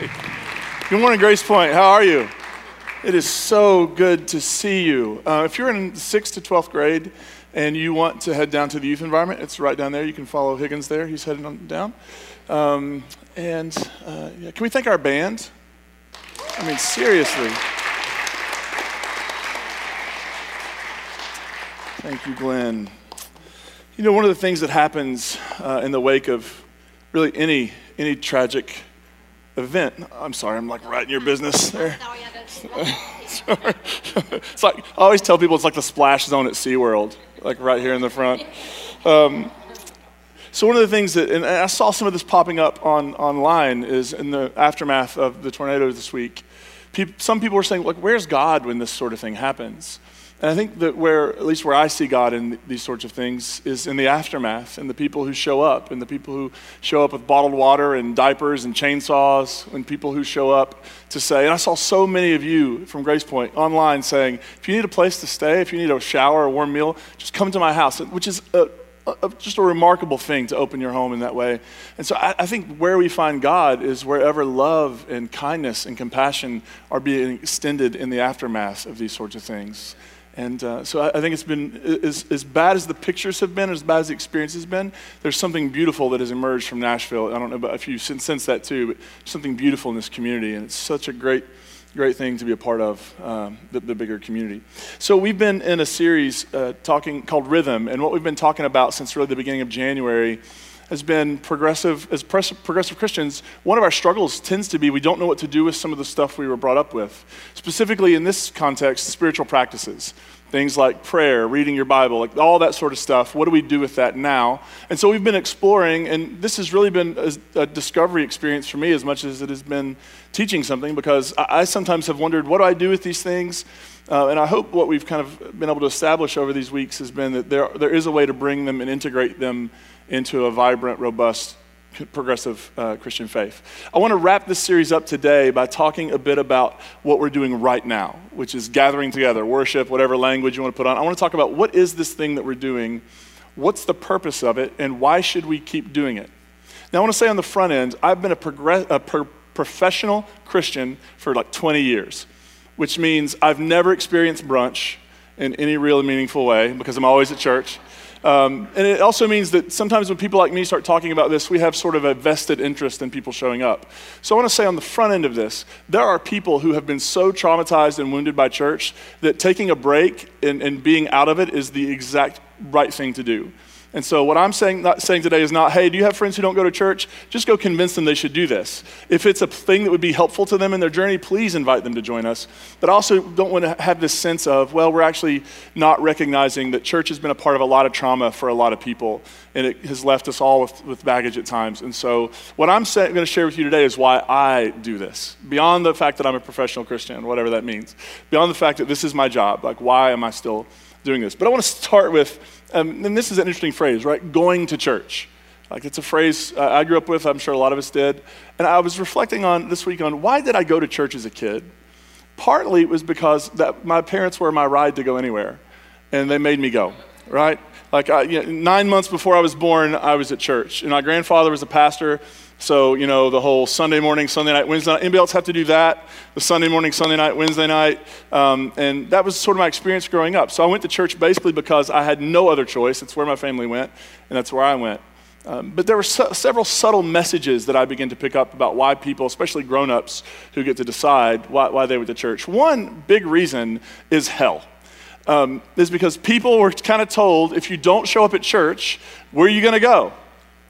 right. Good morning, Grace Point. How are you? It is so good to see you. Uh, if you're in 6th to 12th grade and you want to head down to the youth environment, it's right down there. You can follow Higgins there. He's heading on down. Um, and uh, yeah, can we thank our band? I mean, seriously. Thank you, Glenn. You know, one of the things that happens uh, in the wake of really any any tragic event. I'm sorry, I'm like right in your business there. it's like I always tell people it's like the splash zone at SeaWorld, like right here in the front. Um, so one of the things that, and I saw some of this popping up on online, is in the aftermath of the tornado this week. some people were saying, like, where's God when this sort of thing happens? And I think that where, at least where I see God in these sorts of things, is in the aftermath and the people who show up, and the people who show up with bottled water and diapers and chainsaws, and people who show up to say, and I saw so many of you from Grace Point online saying, if you need a place to stay, if you need a shower, a warm meal, just come to my house, which is a, a, just a remarkable thing to open your home in that way. And so I, I think where we find God is wherever love and kindness and compassion are being extended in the aftermath of these sorts of things. And uh, so I, I, think it's been, as, as bad as the pictures have been, as bad as the experience has been, there's something beautiful that has emerged from Nashville. I don't know about if you sense that too, but something beautiful in this community. And it's such a great, great thing to be a part of, um, the, the, bigger community. So we've been in a series uh, talking called Rhythm. And what we've been talking about since really the beginning of January has been progressive, as progressive Christians, one of our struggles tends to be we don't know what to do with some of the stuff we were brought up with. Specifically in this context, spiritual practices. Things like prayer, reading your Bible, like all that sort of stuff. What do we do with that now? And so we've been exploring, and this has really been a, a discovery experience for me as much as it has been teaching something, because I, I sometimes have wondered, what do I do with these things? Uh, and I hope what we've kind of been able to establish over these weeks has been that there, there is a way to bring them and integrate them into a vibrant, robust, progressive uh, Christian faith. I want to wrap this series up today by talking a bit about what we're doing right now, which is gathering together, worship, whatever language you want to put on. I want to talk about what is this thing that we're doing, what's the purpose of it, and why should we keep doing it. Now, I want to say on the front end, I've been a, progress- a per- professional Christian for like 20 years, which means I've never experienced brunch in any real meaningful way because I'm always at church. Um, and it also means that sometimes when people like me start talking about this, we have sort of a vested interest in people showing up. So I want to say on the front end of this, there are people who have been so traumatized and wounded by church that taking a break and, and being out of it is the exact right thing to do. And so, what I'm saying, not saying today is not, hey, do you have friends who don't go to church? Just go convince them they should do this. If it's a thing that would be helpful to them in their journey, please invite them to join us. But I also don't want to have this sense of, well, we're actually not recognizing that church has been a part of a lot of trauma for a lot of people, and it has left us all with, with baggage at times. And so, what I'm going to share with you today is why I do this. Beyond the fact that I'm a professional Christian, whatever that means, beyond the fact that this is my job, like, why am I still doing this? But I want to start with um, and this is an interesting phrase, right? Going to church. Like it's a phrase uh, I grew up with, I'm sure a lot of us did. And I was reflecting on this week on why did I go to church as a kid? Partly it was because that my parents were my ride to go anywhere, and they made me go, right? Like I, you know, nine months before I was born, I was at church, and my grandfather was a pastor. So, you know, the whole Sunday morning, Sunday night, Wednesday night. Anybody else have to do that? The Sunday morning, Sunday night, Wednesday night. Um, and that was sort of my experience growing up. So I went to church basically because I had no other choice. It's where my family went, and that's where I went. Um, but there were su- several subtle messages that I began to pick up about why people, especially grown ups who get to decide why, why, they went to church. One big reason is hell. Um, is because people were kind of told if you don't show up at church, where are you going to go?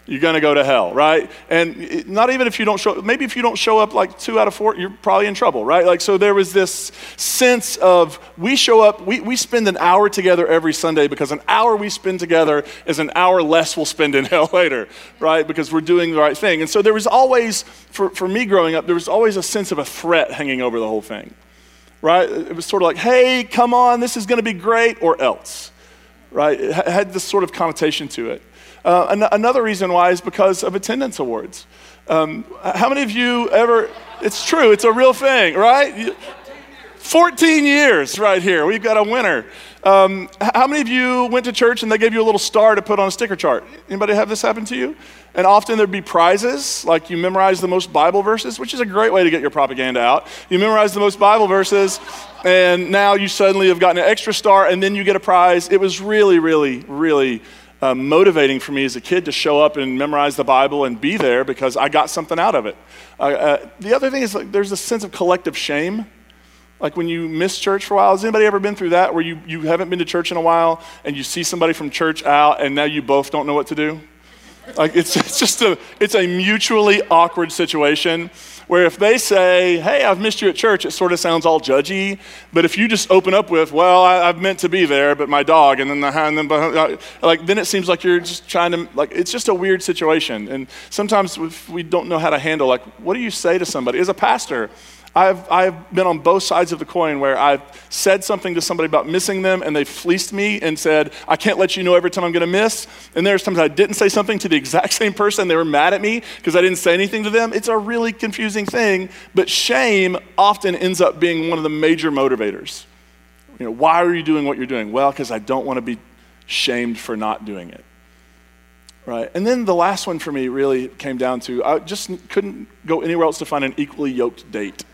You're going to go to hell, right? And not even if you don't show, maybe if you don't show up like two out of four, you're probably in trouble, right? Like, so there was this sense of we show up, we, we spend an hour together every Sunday because an hour we spend together is an hour less we'll spend in hell later, right? Because we're doing the right thing. And so there was always, for, for me growing up, there was always a sense of a threat hanging over the whole thing, right? It was sort of like, hey, come on, this is going to be great, or else, right? It had this sort of connotation to it. Uh, an- another reason why is because of attendance awards. Um, how many of you ever, it's true, it's a real thing, right? You, 14 years right here. We've got a winner. Um, how many of you went to church and they gave you a little star to put on a sticker chart? Anybody have this happen to you? And often there'd be prizes, like you memorize the most Bible verses, which is a great way to get your propaganda out. You memorize the most Bible verses, and now you suddenly have gotten an extra star, and then you get a prize. It was really, really, really uh, motivating for me as a kid to show up and memorize the Bible and be there because I got something out of it. Uh, uh, the other thing is like, there's a sense of collective shame. Like when you miss church for a while, has anybody ever been through that where you, you haven't been to church in a while and you see somebody from church out and now you both don't know what to do? Like it's, it's just a, it's a mutually awkward situation where if they say, hey, I've missed you at church, it sort of sounds all judgy. But if you just open up with, well, I, have meant to be there, but my dog, and then the and then, uh, like, then it seems like you're just trying to, like, it's just a weird situation. And sometimes we don't know how to handle, like, what do you say to somebody? As a pastor, I've, I've been on both sides of the coin where I've said something to somebody about missing them and they fleeced me and said, I can't let you know every time I'm going to miss. And there's times I didn't say something to the exact same person. They were mad at me because I didn't say anything to them. It's a really confusing thing, but shame often ends up being one of the major motivators. You know, why are you doing what you're doing? Well, because I don't want to be shamed for not doing it. Right. And then the last one for me really came down to I just couldn't go anywhere else to find an equally yoked date.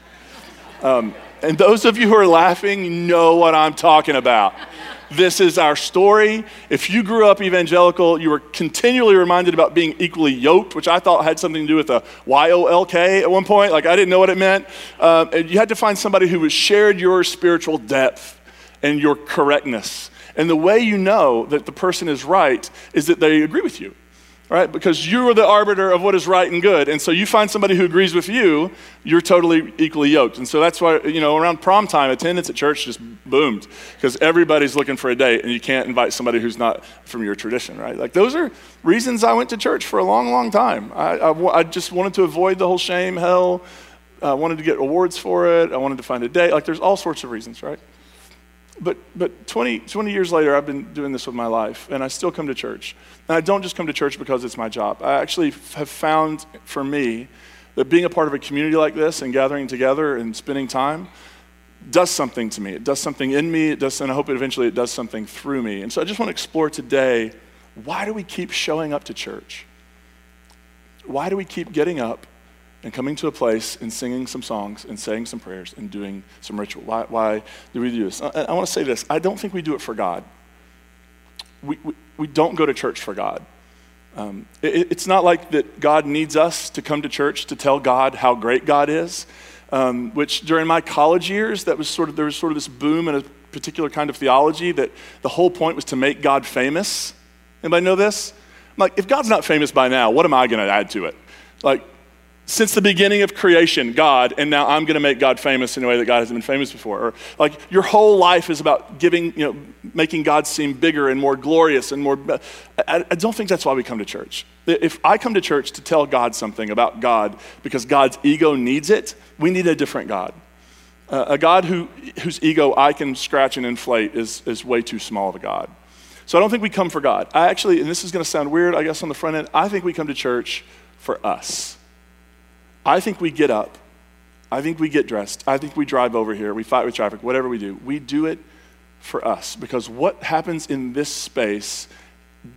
Um, and those of you who are laughing know what I'm talking about. This is our story. If you grew up evangelical, you were continually reminded about being equally yoked, which I thought had something to do with a Y O L K at one point. Like I didn't know what it meant. Um, you had to find somebody who shared your spiritual depth and your correctness. And the way you know that the person is right is that they agree with you right? Because you are the arbiter of what is right and good. And so you find somebody who agrees with you, you're totally equally yoked. And so that's why, you know, around prom time, attendance at church just boomed because everybody's looking for a date and you can't invite somebody who's not from your tradition, right? Like those are reasons I went to church for a long, long time. I, I, I just wanted to avoid the whole shame, hell. I wanted to get awards for it. I wanted to find a date. Like there's all sorts of reasons, right? But, but 20, 20 years later, I've been doing this with my life, and I still come to church. And I don't just come to church because it's my job. I actually have found for me that being a part of a community like this and gathering together and spending time does something to me. It does something in me, it does, and I hope eventually it does something through me. And so I just want to explore today why do we keep showing up to church? Why do we keep getting up and coming to a place and singing some songs and saying some prayers and doing some ritual. Why, why do we do this? I, I want to say this I don't think we do it for God. We, we, we don't go to church for God. Um, it, it's not like that God needs us to come to church to tell God how great God is, um, which during my college years, that was sort of, there was sort of this boom in a particular kind of theology that the whole point was to make God famous. Anybody know this? I'm like, if God's not famous by now, what am I going to add to it? Like, since the beginning of creation, God, and now I'm going to make God famous in a way that God hasn't been famous before. Or like your whole life is about giving, you know, making God seem bigger and more glorious and more. I, I don't think that's why we come to church. If I come to church to tell God something about God because God's ego needs it, we need a different God. Uh, a God who, whose ego I can scratch and inflate is, is way too small of a God. So I don't think we come for God. I actually, and this is going to sound weird, I guess, on the front end, I think we come to church for us. I think we get up. I think we get dressed. I think we drive over here. We fight with traffic, whatever we do. We do it for us because what happens in this space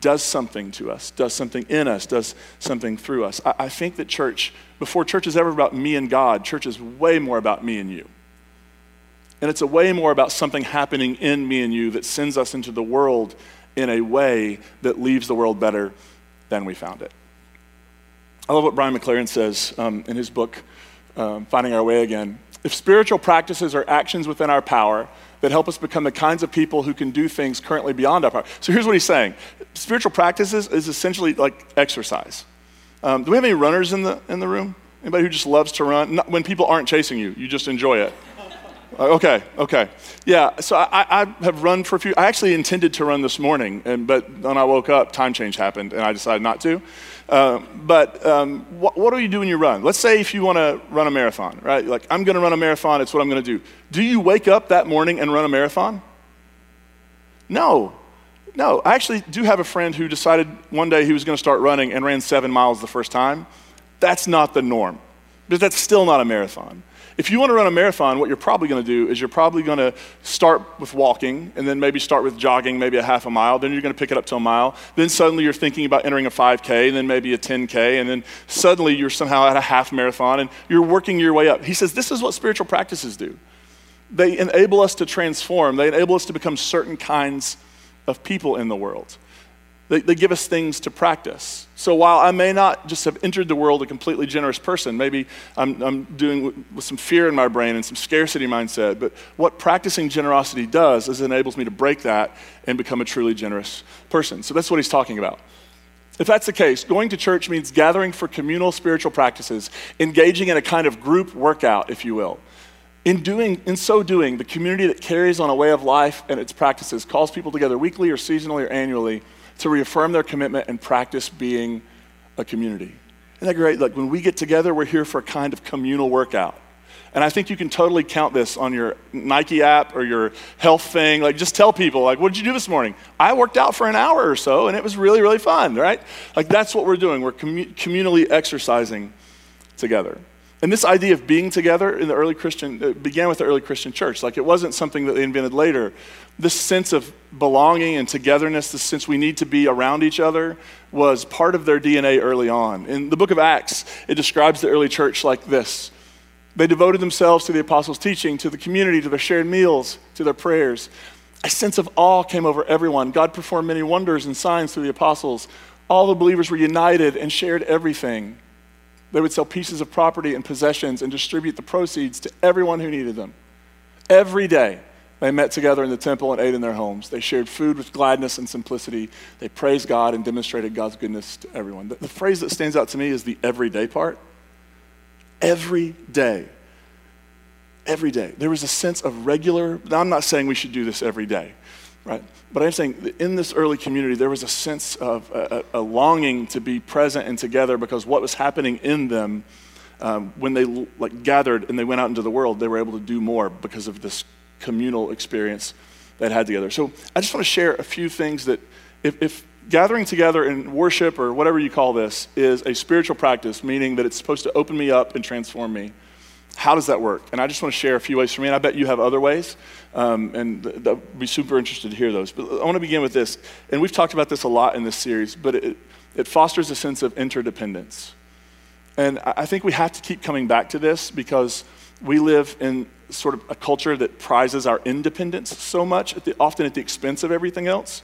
does something to us, does something in us, does something through us. I, I, think that church, before church is ever about me and God, church is way more about me and you. And it's a way more about something happening in me and you that sends us into the world in a way that leaves the world better than we found it. I love what Brian McLaren says um, in his book, um, Finding Our Way Again. If spiritual practices are actions within our power that help us become the kinds of people who can do things currently beyond our power. So here's what he's saying spiritual practices is essentially like exercise. Um, do we have any runners in the, in the room? Anybody who just loves to run? Not, when people aren't chasing you, you just enjoy it. Uh, okay, okay. Yeah, so I, I, have run for a few. I actually intended to run this morning, and, but when I woke up, time change happened, and I decided not to. Uh, but um, what, what do you do when you run? Let's say if you want to run a marathon, right? Like, I'm going to run a marathon, it's what I'm going to do. Do you wake up that morning and run a marathon? No. No. I actually do have a friend who decided one day he was going to start running and ran seven miles the first time. That's not the norm, but that's still not a marathon. If you want to run a marathon, what you're probably going to do is you're probably going to start with walking and then maybe start with jogging, maybe a half a mile. Then you're going to pick it up to a mile. Then suddenly you're thinking about entering a 5K and then maybe a 10K. And then suddenly you're somehow at a half marathon and you're working your way up. He says this is what spiritual practices do. They enable us to transform, they enable us to become certain kinds of people in the world. They, they, give us things to practice. So while I may not just have entered the world a completely generous person, maybe I'm, I'm doing with some fear in my brain and some scarcity mindset, but what practicing generosity does is it enables me to break that and become a truly generous person. So that's what he's talking about. If that's the case, going to church means gathering for communal spiritual practices, engaging in a kind of group workout, if you will. In, doing, in so doing, the community that carries on a way of life and its practices calls people together weekly or seasonally or annually to reaffirm their commitment and practice being a community. Isn't that great? Like when we get together, we're here for a kind of communal workout. And I think you can totally count this on your Nike app or your health thing. Like, just tell people, like, what did you do this morning? I worked out for an hour or so, and it was really, really fun, right? Like, that's what we're doing. We're commu- communally exercising together. And this idea of being together in the early Christian, it began with the early Christian church. Like, it wasn't something that they invented later this sense of belonging and togetherness, this sense we need to be around each other, was part of their DNA early on. In the book of Acts, it describes the early church like this They devoted themselves to the apostles' teaching, to the community, to their shared meals, to their prayers. A sense of awe came over everyone. God performed many wonders and signs through the apostles. All the believers were united and shared everything. They would sell pieces of property and possessions and distribute the proceeds to everyone who needed them. Every day, they met together in the temple and ate in their homes. They shared food with gladness and simplicity. They praised God and demonstrated God's goodness to everyone. The, the phrase that stands out to me is the everyday part. Every day. Every day. There was a sense of regular, now I'm not saying we should do this every day, right? But I'm saying in this early community, there was a sense of a, a longing to be present and together because what was happening in them um, when they like gathered and they went out into the world, they were able to do more because of this communal experience that had together. So I just want to share a few things that if, if gathering together in worship or whatever you call this is a spiritual practice, meaning that it's supposed to open me up and transform me, how does that work? And I just want to share a few ways for me, and I bet you have other ways, um, and I'd be super interested to hear those. But I want to begin with this, and we've talked about this a lot in this series, but it, it fosters a sense of interdependence. And I think we have to keep coming back to this because we live in sort of a culture that prizes our independence so much, at the, often at the expense of everything else.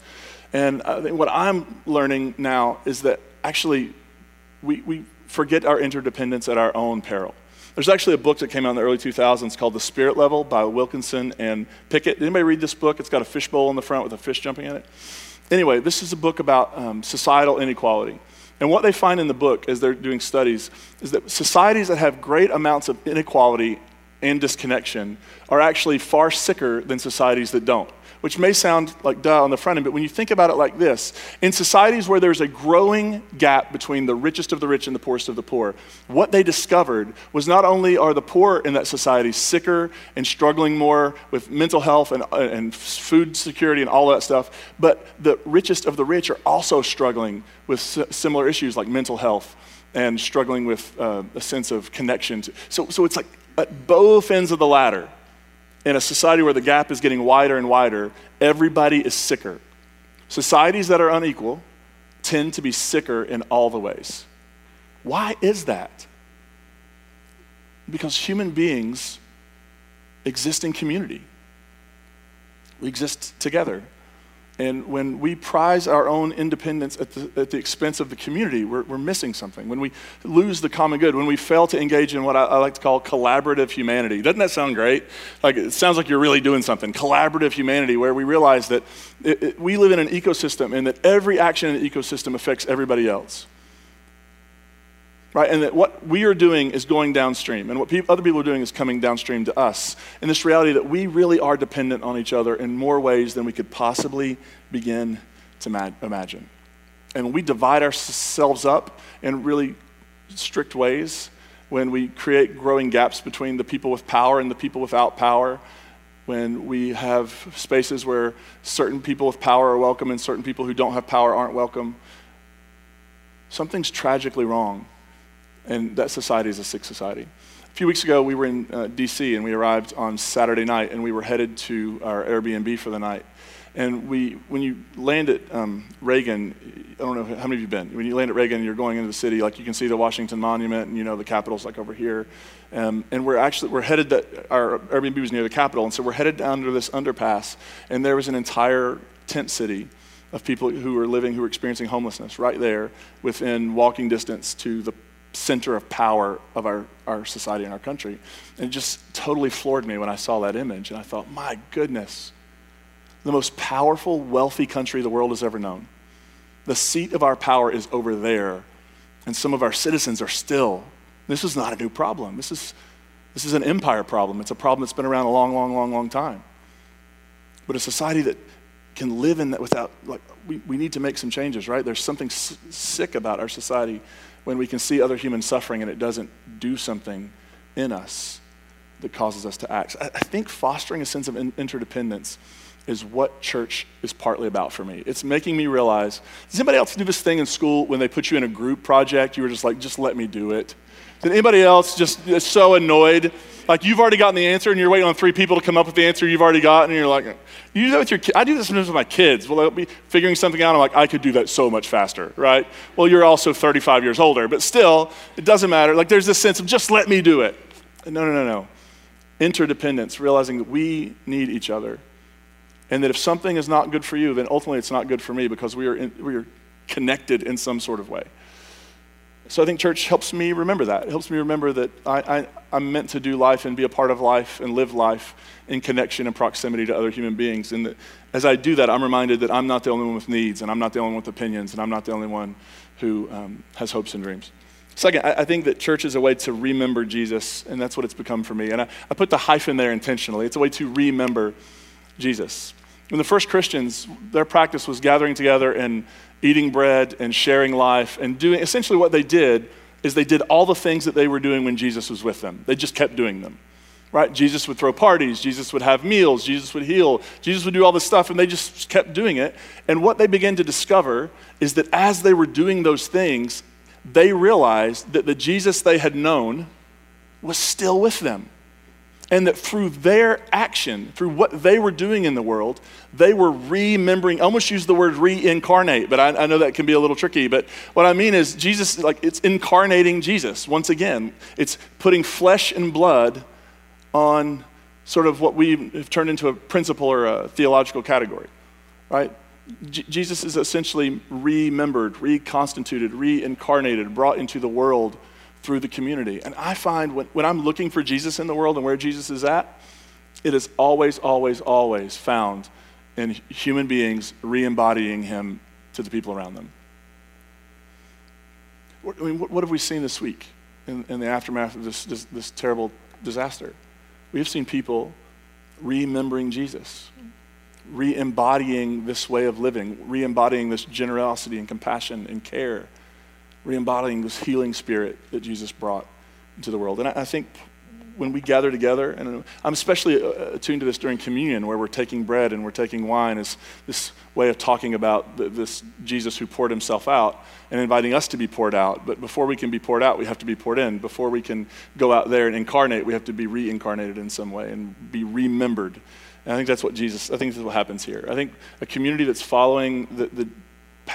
And what I'm learning now is that actually we, we forget our interdependence at our own peril. There's actually a book that came out in the early 2000s called The Spirit Level by Wilkinson and Pickett. Did anybody read this book? It's got a fishbowl in the front with a fish jumping in it. Anyway, this is a book about um, societal inequality. And what they find in the book as they're doing studies is that societies that have great amounts of inequality and disconnection are actually far sicker than societies that don't. Which may sound like duh on the front end, but when you think about it like this, in societies where there's a growing gap between the richest of the rich and the poorest of the poor, what they discovered was not only are the poor in that society sicker and struggling more with mental health and, and food security and all that stuff, but the richest of the rich are also struggling with similar issues like mental health and struggling with uh, a sense of connection. To, so, so it's like at both ends of the ladder, in a society where the gap is getting wider and wider, everybody is sicker. Societies that are unequal tend to be sicker in all the ways. Why is that? Because human beings exist in community. We exist together. And when we prize our own independence at the, at the expense of the community, we're, we're missing something. When we lose the common good, when we fail to engage in what I, I like to call collaborative humanity. Doesn't that sound great? Like it sounds like you're really doing something. Collaborative humanity, where we realize that it, it, we live in an ecosystem and that every action in the ecosystem affects everybody else right? And that what we are doing is going downstream, and what pe- other people are doing is coming downstream to us. And this reality that we really are dependent on each other in more ways than we could possibly begin to ma- imagine. And we divide ourselves up in really strict ways when we create growing gaps between the people with power and the people without power. When we have spaces where certain people with power are welcome and certain people who don't have power aren't welcome, something's tragically wrong and that society is a sick society. A few weeks ago, we were in uh, D.C. and we arrived on Saturday night, and we were headed to our Airbnb for the night. And we, when you land at um, Reagan, I don't know how many of you been. When you land at Reagan, you're going into the city. Like you can see the Washington Monument, and you know the Capitol's like over here. Um, and we're actually we're headed. That our Airbnb was near the Capitol, and so we're headed down to this underpass. And there was an entire tent city of people who were living, who were experiencing homelessness, right there within walking distance to the center of power of our, our society and our country. And it just totally floored me when I saw that image. And I thought, my goodness the most powerful, wealthy country the world has ever known. The seat of our power is over there, and some of our citizens are still. This is not a new problem. This is, this is an empire problem. It's a problem that's been around a long, long, long, long time. But a society that can live in that without, like, we, we need to make some changes, right? There's something s- sick about our society when we can see other human suffering and it doesn't do something in us that causes us to act. I, think fostering a sense of in- interdependence is what church is partly about for me. It's making me realize does anybody else do this thing in school when they put you in a group project? You were just like, just let me do it. Did anybody else just is so annoyed? Like you've already gotten the answer and you're waiting on three people to come up with the answer you've already gotten, and you're like, you do that with your kids. I do this sometimes with my kids. Well, they'll be figuring something out. I'm like, I could do that so much faster, right? Well, you're also 35 years older, but still, it doesn't matter. Like there's this sense of just let me do it. No, no, no, no. Interdependence, realizing that we need each other and that if something is not good for you, then ultimately it's not good for me because we are, in, we are connected in some sort of way. So I think church helps me remember that. It helps me remember that I, am meant to do life and be a part of life and live life in connection and proximity to other human beings. And that as I do that, I'm reminded that I'm not the only one with needs, and I'm not the only one with opinions, and I'm not the only one who um, has hopes and dreams. Second, I, I, think that church is a way to remember Jesus, and that's what it's become for me. And I, I put the hyphen there intentionally. It's a way to remember Jesus. When the first Christians, their practice was gathering together and eating bread and sharing life and doing essentially what they did is they did all the things that they were doing when Jesus was with them. They just kept doing them. Right? Jesus would throw parties, Jesus would have meals, Jesus would heal, Jesus would do all this stuff, and they just kept doing it. And what they began to discover is that as they were doing those things, they realized that the Jesus they had known was still with them and that through their action, through what they were doing in the world, they were remembering, I almost use the word reincarnate, but I, I, know that can be a little tricky. But what I mean is, Jesus, like, it's incarnating Jesus once again. It's putting flesh and blood on sort of what we have turned into a principle or a theological category, right? J- Jesus is essentially remembered, reconstituted, reincarnated, brought into the world through the community. And I find when, when I'm looking for Jesus in the world and where Jesus is at, it is always, always, always found in human beings re embodying him to the people around them. I mean, what, what have we seen this week in, in the aftermath of this, this, this terrible disaster? We have seen people remembering Jesus, re embodying this way of living, re embodying this generosity and compassion and care re-embodying this healing spirit that Jesus brought into the world. And I, I think when we gather together, and I'm especially uh, attuned to this during communion, where we're taking bread and we're taking wine, is this way of talking about this Jesus who poured himself out and inviting us to be poured out. But before we can be poured out, we have to be poured in. Before we can go out there and incarnate, we have to be reincarnated in some way and be remembered. And I think that's what Jesus, I think that's what happens here. I think a community that's following the, the,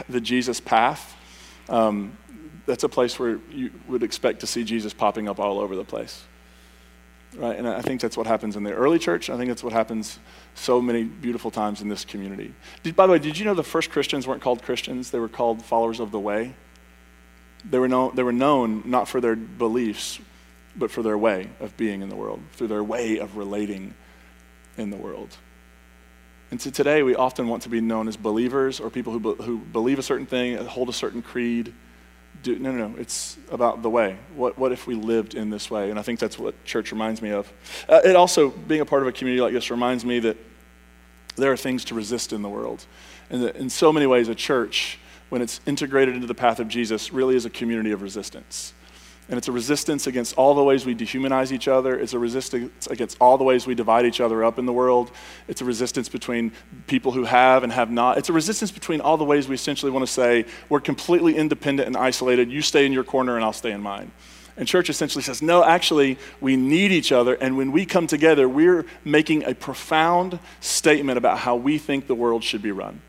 the Jesus path um, that's a place where you would expect to see Jesus popping up all over the place. Right? And I think that's what happens in the early church. I think that's what happens so many beautiful times in this community. Did, by the way, did you know the first Christians weren't called Christians? They were called followers of the way. They were, known, they were known not for their beliefs, but for their way of being in the world, through their way of relating in the world. And so today, we often want to be known as believers or people who, be, who believe a certain thing, hold a certain creed do, no, no, no. It's about the way. What, what if we lived in this way? And I think that's what church reminds me of. Uh, it also, being a part of a community like this, reminds me that there are things to resist in the world. And that in so many ways, a church, when it's integrated into the path of Jesus, really is a community of resistance. And it's a resistance against all the ways we dehumanize each other. It's a resistance against all the ways we divide each other up in the world. It's a resistance between people who have and have not. It's a resistance between all the ways we essentially want to say, we're completely independent and isolated. You stay in your corner and I'll stay in mine. And church essentially says, no, actually, we need each other. And when we come together, we're making a profound statement about how we think the world should be run.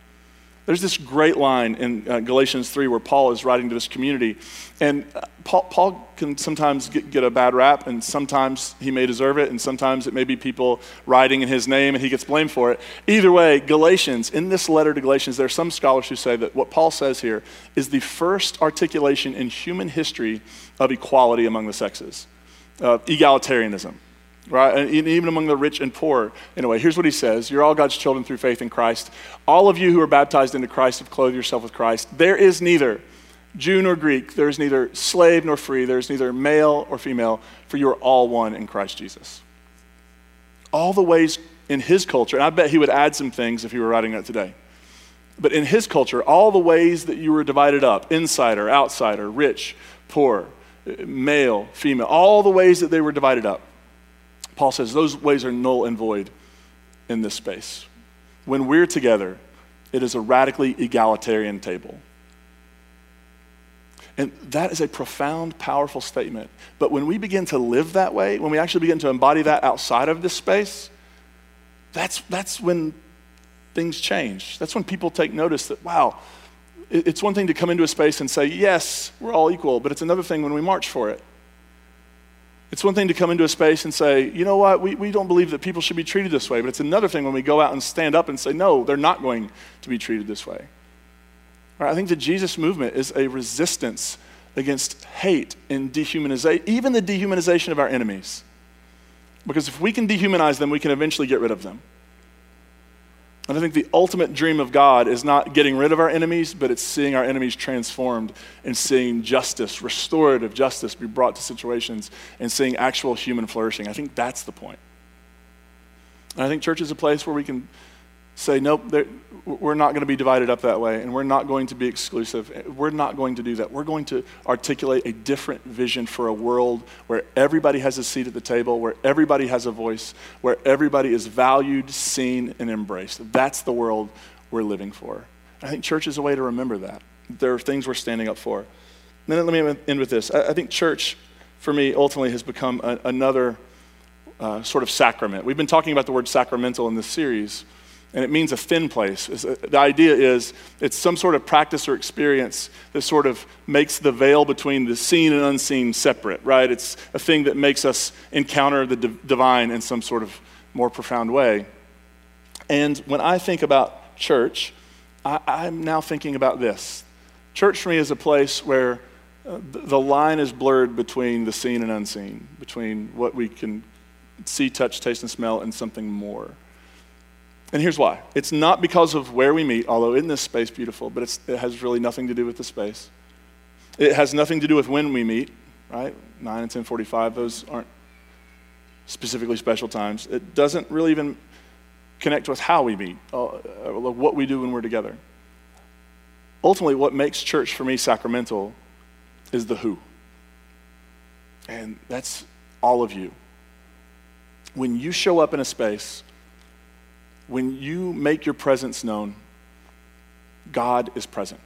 There's this great line in uh, Galatians 3 where Paul is writing to this community. And uh, Paul, Paul, can sometimes get, get, a bad rap, and sometimes he may deserve it, and sometimes it may be people writing in his name and he gets blamed for it. Either way, Galatians, in this letter to Galatians, there are some scholars who say that what Paul says here is the first articulation in human history of equality among the sexes, uh, egalitarianism right? And even among the rich and poor. Anyway, here's what he says You're all God's children through faith in Christ. All of you who are baptized into Christ have clothed yourself with Christ. There is neither Jew nor Greek, there is neither slave nor free, there is neither male or female, for you are all one in Christ Jesus. All the ways in his culture, and I bet he would add some things if he were writing that today. But in his culture, all the ways that you were divided up insider, outsider, rich, poor, male, female, all the ways that they were divided up Paul says those ways are null and void in this space. When we're together, it is a radically egalitarian table. And that is a profound, powerful statement. But when we begin to live that way, when we actually begin to embody that outside of this space, that's, that's when things change. That's when people take notice that, wow, it's one thing to come into a space and say, yes, we're all equal, but it's another thing when we march for it. It's one thing to come into a space and say, you know what, we, we don't believe that people should be treated this way. But it's another thing when we go out and stand up and say, no, they're not going to be treated this way. Right, I think the Jesus movement is a resistance against hate and dehumanization, even the dehumanization of our enemies. Because if we can dehumanize them, we can eventually get rid of them. And I think the ultimate dream of God is not getting rid of our enemies, but it's seeing our enemies transformed and seeing justice, restorative justice be brought to situations and seeing actual human flourishing. I think that's the point. And I think church is a place where we can say, nope, we're not going to be divided up that way, and we're not going to be exclusive. We're not going to do that. We're going to articulate a different vision for a world where everybody has a seat at the table, where everybody has a voice, where everybody is valued, seen, and embraced. That's the world we're living for. I think church is a way to remember that. There are things we're standing up for. And then let me end with this. I think church, for me, ultimately has become a, another uh, sort of sacrament. We've been talking about the word sacramental in this series and it means a thin place. The idea is it's some sort of practice or experience that sort of makes the veil between the seen and unseen separate, right? It's a thing that makes us encounter the divine in some sort of more profound way. And when I think about church, I, am now thinking about this. Church for me is a place where uh, the line is blurred between the seen and unseen, between what we can see, touch, taste, and smell, and something more. And here's why it's not because of where we meet, although in this space beautiful, but it has really nothing to do with the space. It has nothing to do with when we meet, right? 9 and 1045, those aren't specifically special times. It doesn't really even connect with how we meet, uh, what we do when we're together. Ultimately, what makes church for me sacramental is the who. And that's all of you. When you show up in a space when you make your presence known, God is present.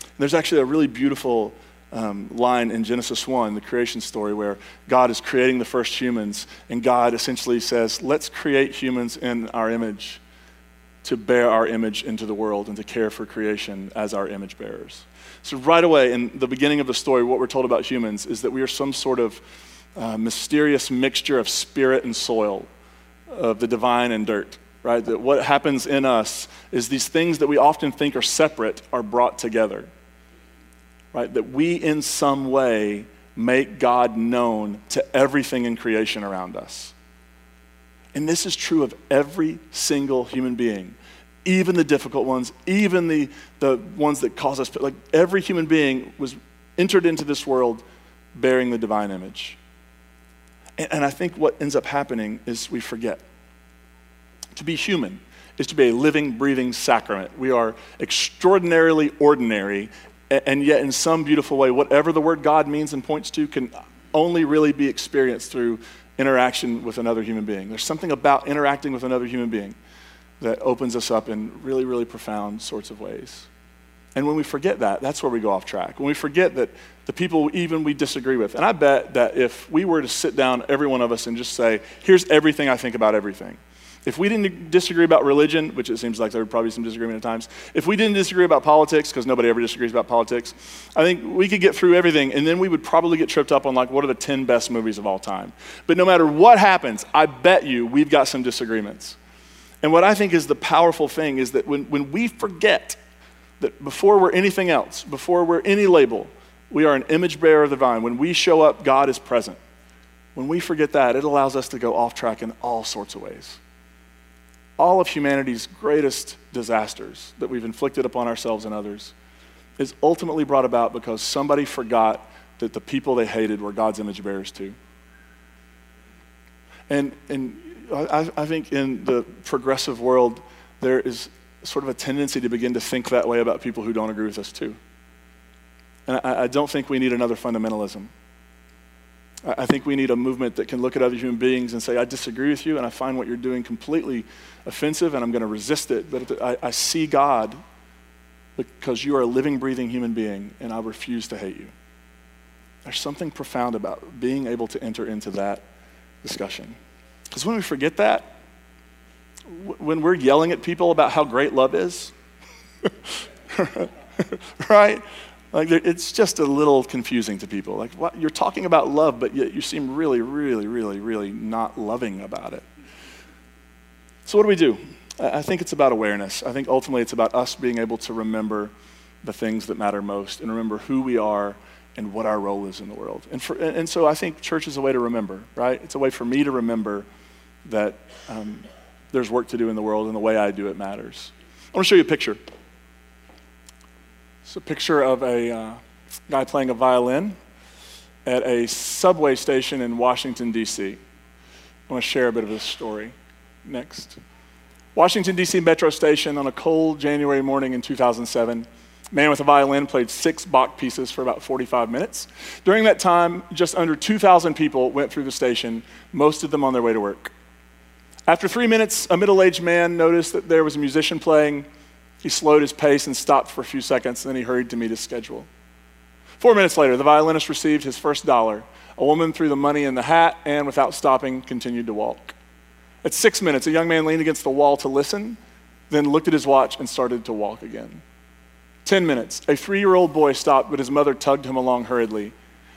And there's actually a really beautiful um, line in Genesis 1, the creation story, where God is creating the first humans, and God essentially says, Let's create humans in our image to bear our image into the world and to care for creation as our image bearers. So, right away, in the beginning of the story, what we're told about humans is that we are some sort of uh, mysterious mixture of spirit and soil, of the divine and dirt right? That what happens in us is these things that we often think are separate are brought together, right? That we in some way make God known to everything in creation around us. And this is true of every single human being, even the difficult ones, even the, the ones that cause us, like every human being was entered into this world bearing the divine image. And, and I think what ends up happening is we forget. To be human is to be a living, breathing sacrament. We are extraordinarily ordinary, and yet, in some beautiful way, whatever the word God means and points to can only really be experienced through interaction with another human being. There's something about interacting with another human being that opens us up in really, really profound sorts of ways. And when we forget that, that's where we go off track. When we forget that the people even we disagree with, and I bet that if we were to sit down, every one of us, and just say, here's everything I think about everything. If we didn't disagree about religion, which it seems like there would probably be some disagreement at times, if we didn't disagree about politics, because nobody ever disagrees about politics, I think we could get through everything, and then we would probably get tripped up on like what are the 10 best movies of all time. But no matter what happens, I bet you we've got some disagreements. And what I think is the powerful thing is that when, when we forget that before we're anything else, before we're any label, we are an image bearer of the vine. When we show up, God is present. When we forget that, it allows us to go off track in all sorts of ways. All of humanity's greatest disasters that we've inflicted upon ourselves and others is ultimately brought about because somebody forgot that the people they hated were God's image bearers too. And, and I, I think in the progressive world, there is sort of a tendency to begin to think that way about people who don't agree with us too. And I, I don't think we need another fundamentalism. I, think we need a movement that can look at other human beings and say, I disagree with you, and I find what you're doing completely offensive, and I'm going to resist it. But I, I see God because you are a living, breathing human being, and I refuse to hate you. There's something profound about being able to enter into that discussion. Because when we forget that, when we're yelling at people about how great love is, right? Like it's just a little confusing to people. Like what, you're talking about love, but yet you seem really, really, really, really not loving about it. So what do we do? I think it's about awareness. I think ultimately it's about us being able to remember the things that matter most and remember who we are and what our role is in the world. And, for, and so I think church is a way to remember, right? It's a way for me to remember that um, there's work to do in the world and the way I do it matters. I want to show you a picture. It's a picture of a uh, guy playing a violin at a subway station in Washington, D.C. I want to share a bit of this story. Next. Washington, D.C. Metro Station on a cold January morning in 2007. Man with a violin played six Bach pieces for about 45 minutes. During that time, just under 2,000 people went through the station, most of them on their way to work. After three minutes, a middle aged man noticed that there was a musician playing. He slowed his pace and stopped for a few seconds, then he hurried to meet his schedule. Four minutes later, the violinist received his first dollar. A woman threw the money in the hat and, without stopping, continued to walk. At six minutes, a young man leaned against the wall to listen, then looked at his watch and started to walk again. Ten minutes, a three year old boy stopped, but his mother tugged him along hurriedly.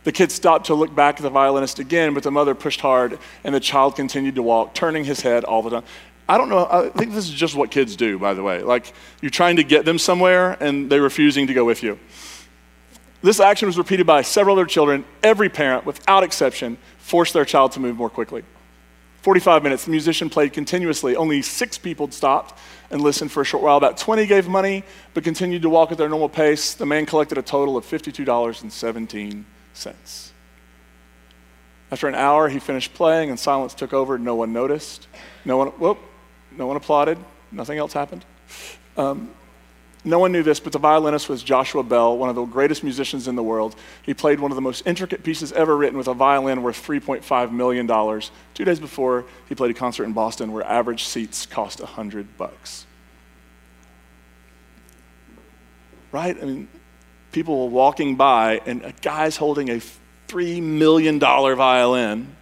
The kid stopped to look back at the violinist again, but the mother pushed hard, and the child continued to walk, turning his head all the time. I don't know, I think this is just what kids do, by the way. Like, you're trying to get them somewhere, and they're refusing to go with you. This action was repeated by several other children. Every parent, without exception, forced their child to move more quickly. 45 minutes, the musician played continuously. Only six people stopped and listened for a short while. About 20 gave money, but continued to walk at their normal pace. The man collected a total of $52.17. After an hour, he finished playing and silence took over. No one noticed. No one, whoop, no one applauded. Nothing else happened. Um, no one knew this, but the violinist was Joshua Bell, one of the greatest musicians in the world. He played one of the most intricate pieces ever written with a violin worth $3.5 million. Two days before, he played a concert in Boston where average seats cost 100 bucks. Right? I mean, people were walking by, and a guy's holding a $3 million violin,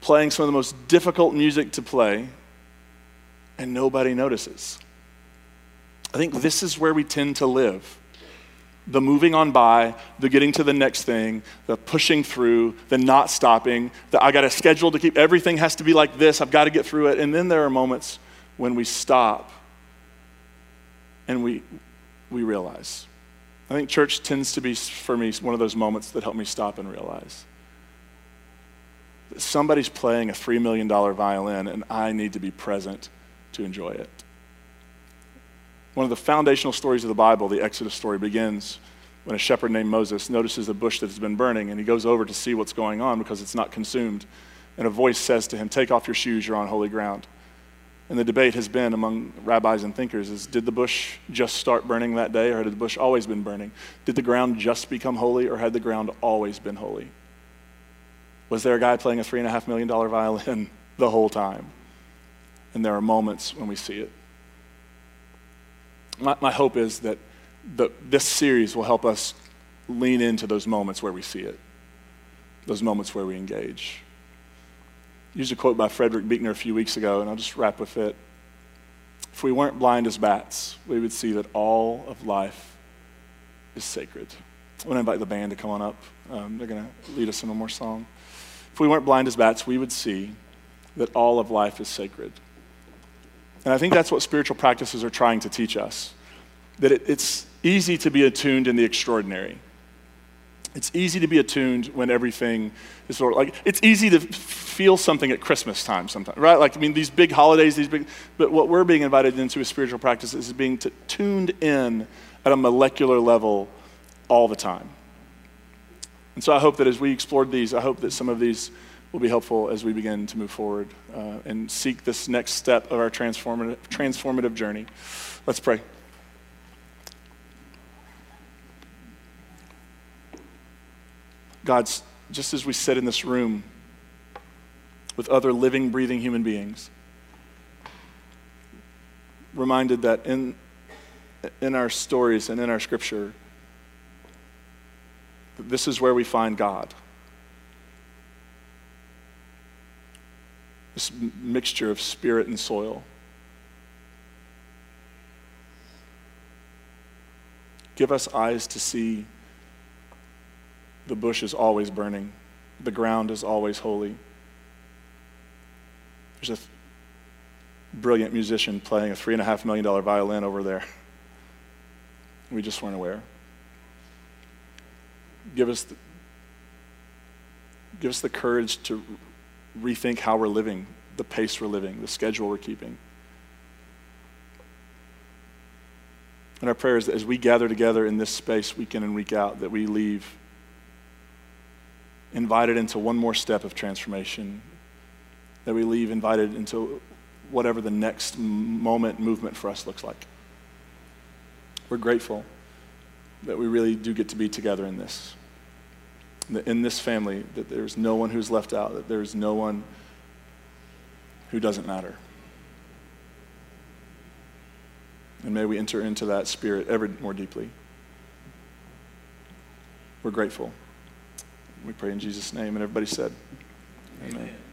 playing some of the most difficult music to play, and nobody notices. I think this is where we tend to live. The moving on by, the getting to the next thing, the pushing through, the not stopping, the I got a schedule to keep, everything has to be like this, I've got to get through it. And then there are moments when we stop and we, we realize I think church tends to be, for me, one of those moments that help me stop and realize that somebody's playing a $3 million violin and I need to be present to enjoy it. One of the foundational stories of the Bible, the Exodus story, begins when a shepherd named Moses notices a bush that has been burning and he goes over to see what's going on because it's not consumed. And a voice says to him, Take off your shoes, you're on holy ground. And the debate has been among rabbis and thinkers is did the bush just start burning that day or had the bush always been burning? Did the ground just become holy or had the ground always been holy? Was there a guy playing a $3.5 million violin the whole time? And there are moments when we see it. My, my hope is that the, this series will help us lean into those moments where we see it, those moments where we engage. I used a quote by Frederick Buechner a few weeks ago, and I'll just wrap with it. If we weren't blind as bats, we would see that all of life is sacred. I want to invite the band to come on up. Um, they're going to lead us in one more song. If we weren't blind as bats, we would see that all of life is sacred. And I think that's what spiritual practices are trying to teach us that it, it's easy to be attuned in the extraordinary. It's easy to be attuned when everything is sort of like, it's easy to feel something at Christmas time sometimes, right? Like, I mean, these big holidays, these big, but what we're being invited into as spiritual practice is being t- tuned in at a molecular level all the time. And so I hope that as we explored these, I hope that some of these will be helpful as we begin to move forward uh, and seek this next step of our transformative, transformative journey. Let's pray. God, just as we sit in this room with other living, breathing human beings, reminded that in, in our stories and in our scripture, this is where we find God. This mixture of spirit and soil. Give us eyes to see the bush is always burning, the ground is always holy. There's a brilliant musician playing a $3.5 million violin over there. We just weren't aware. Give us the, give us the courage to rethink how we're living, the pace we're living, the schedule we're keeping. And our prayer is that as we gather together in this space week in and week out, that we leave invited into one more step of transformation, that we leave invited into whatever the next moment, movement for us looks like. We're grateful that we really do get to be together in this. In this family, that there's no one who's left out, that there's no one who doesn't matter. And may we enter into that spirit ever more deeply. We're grateful. We pray in Jesus' name. And everybody said, Amen. Amen.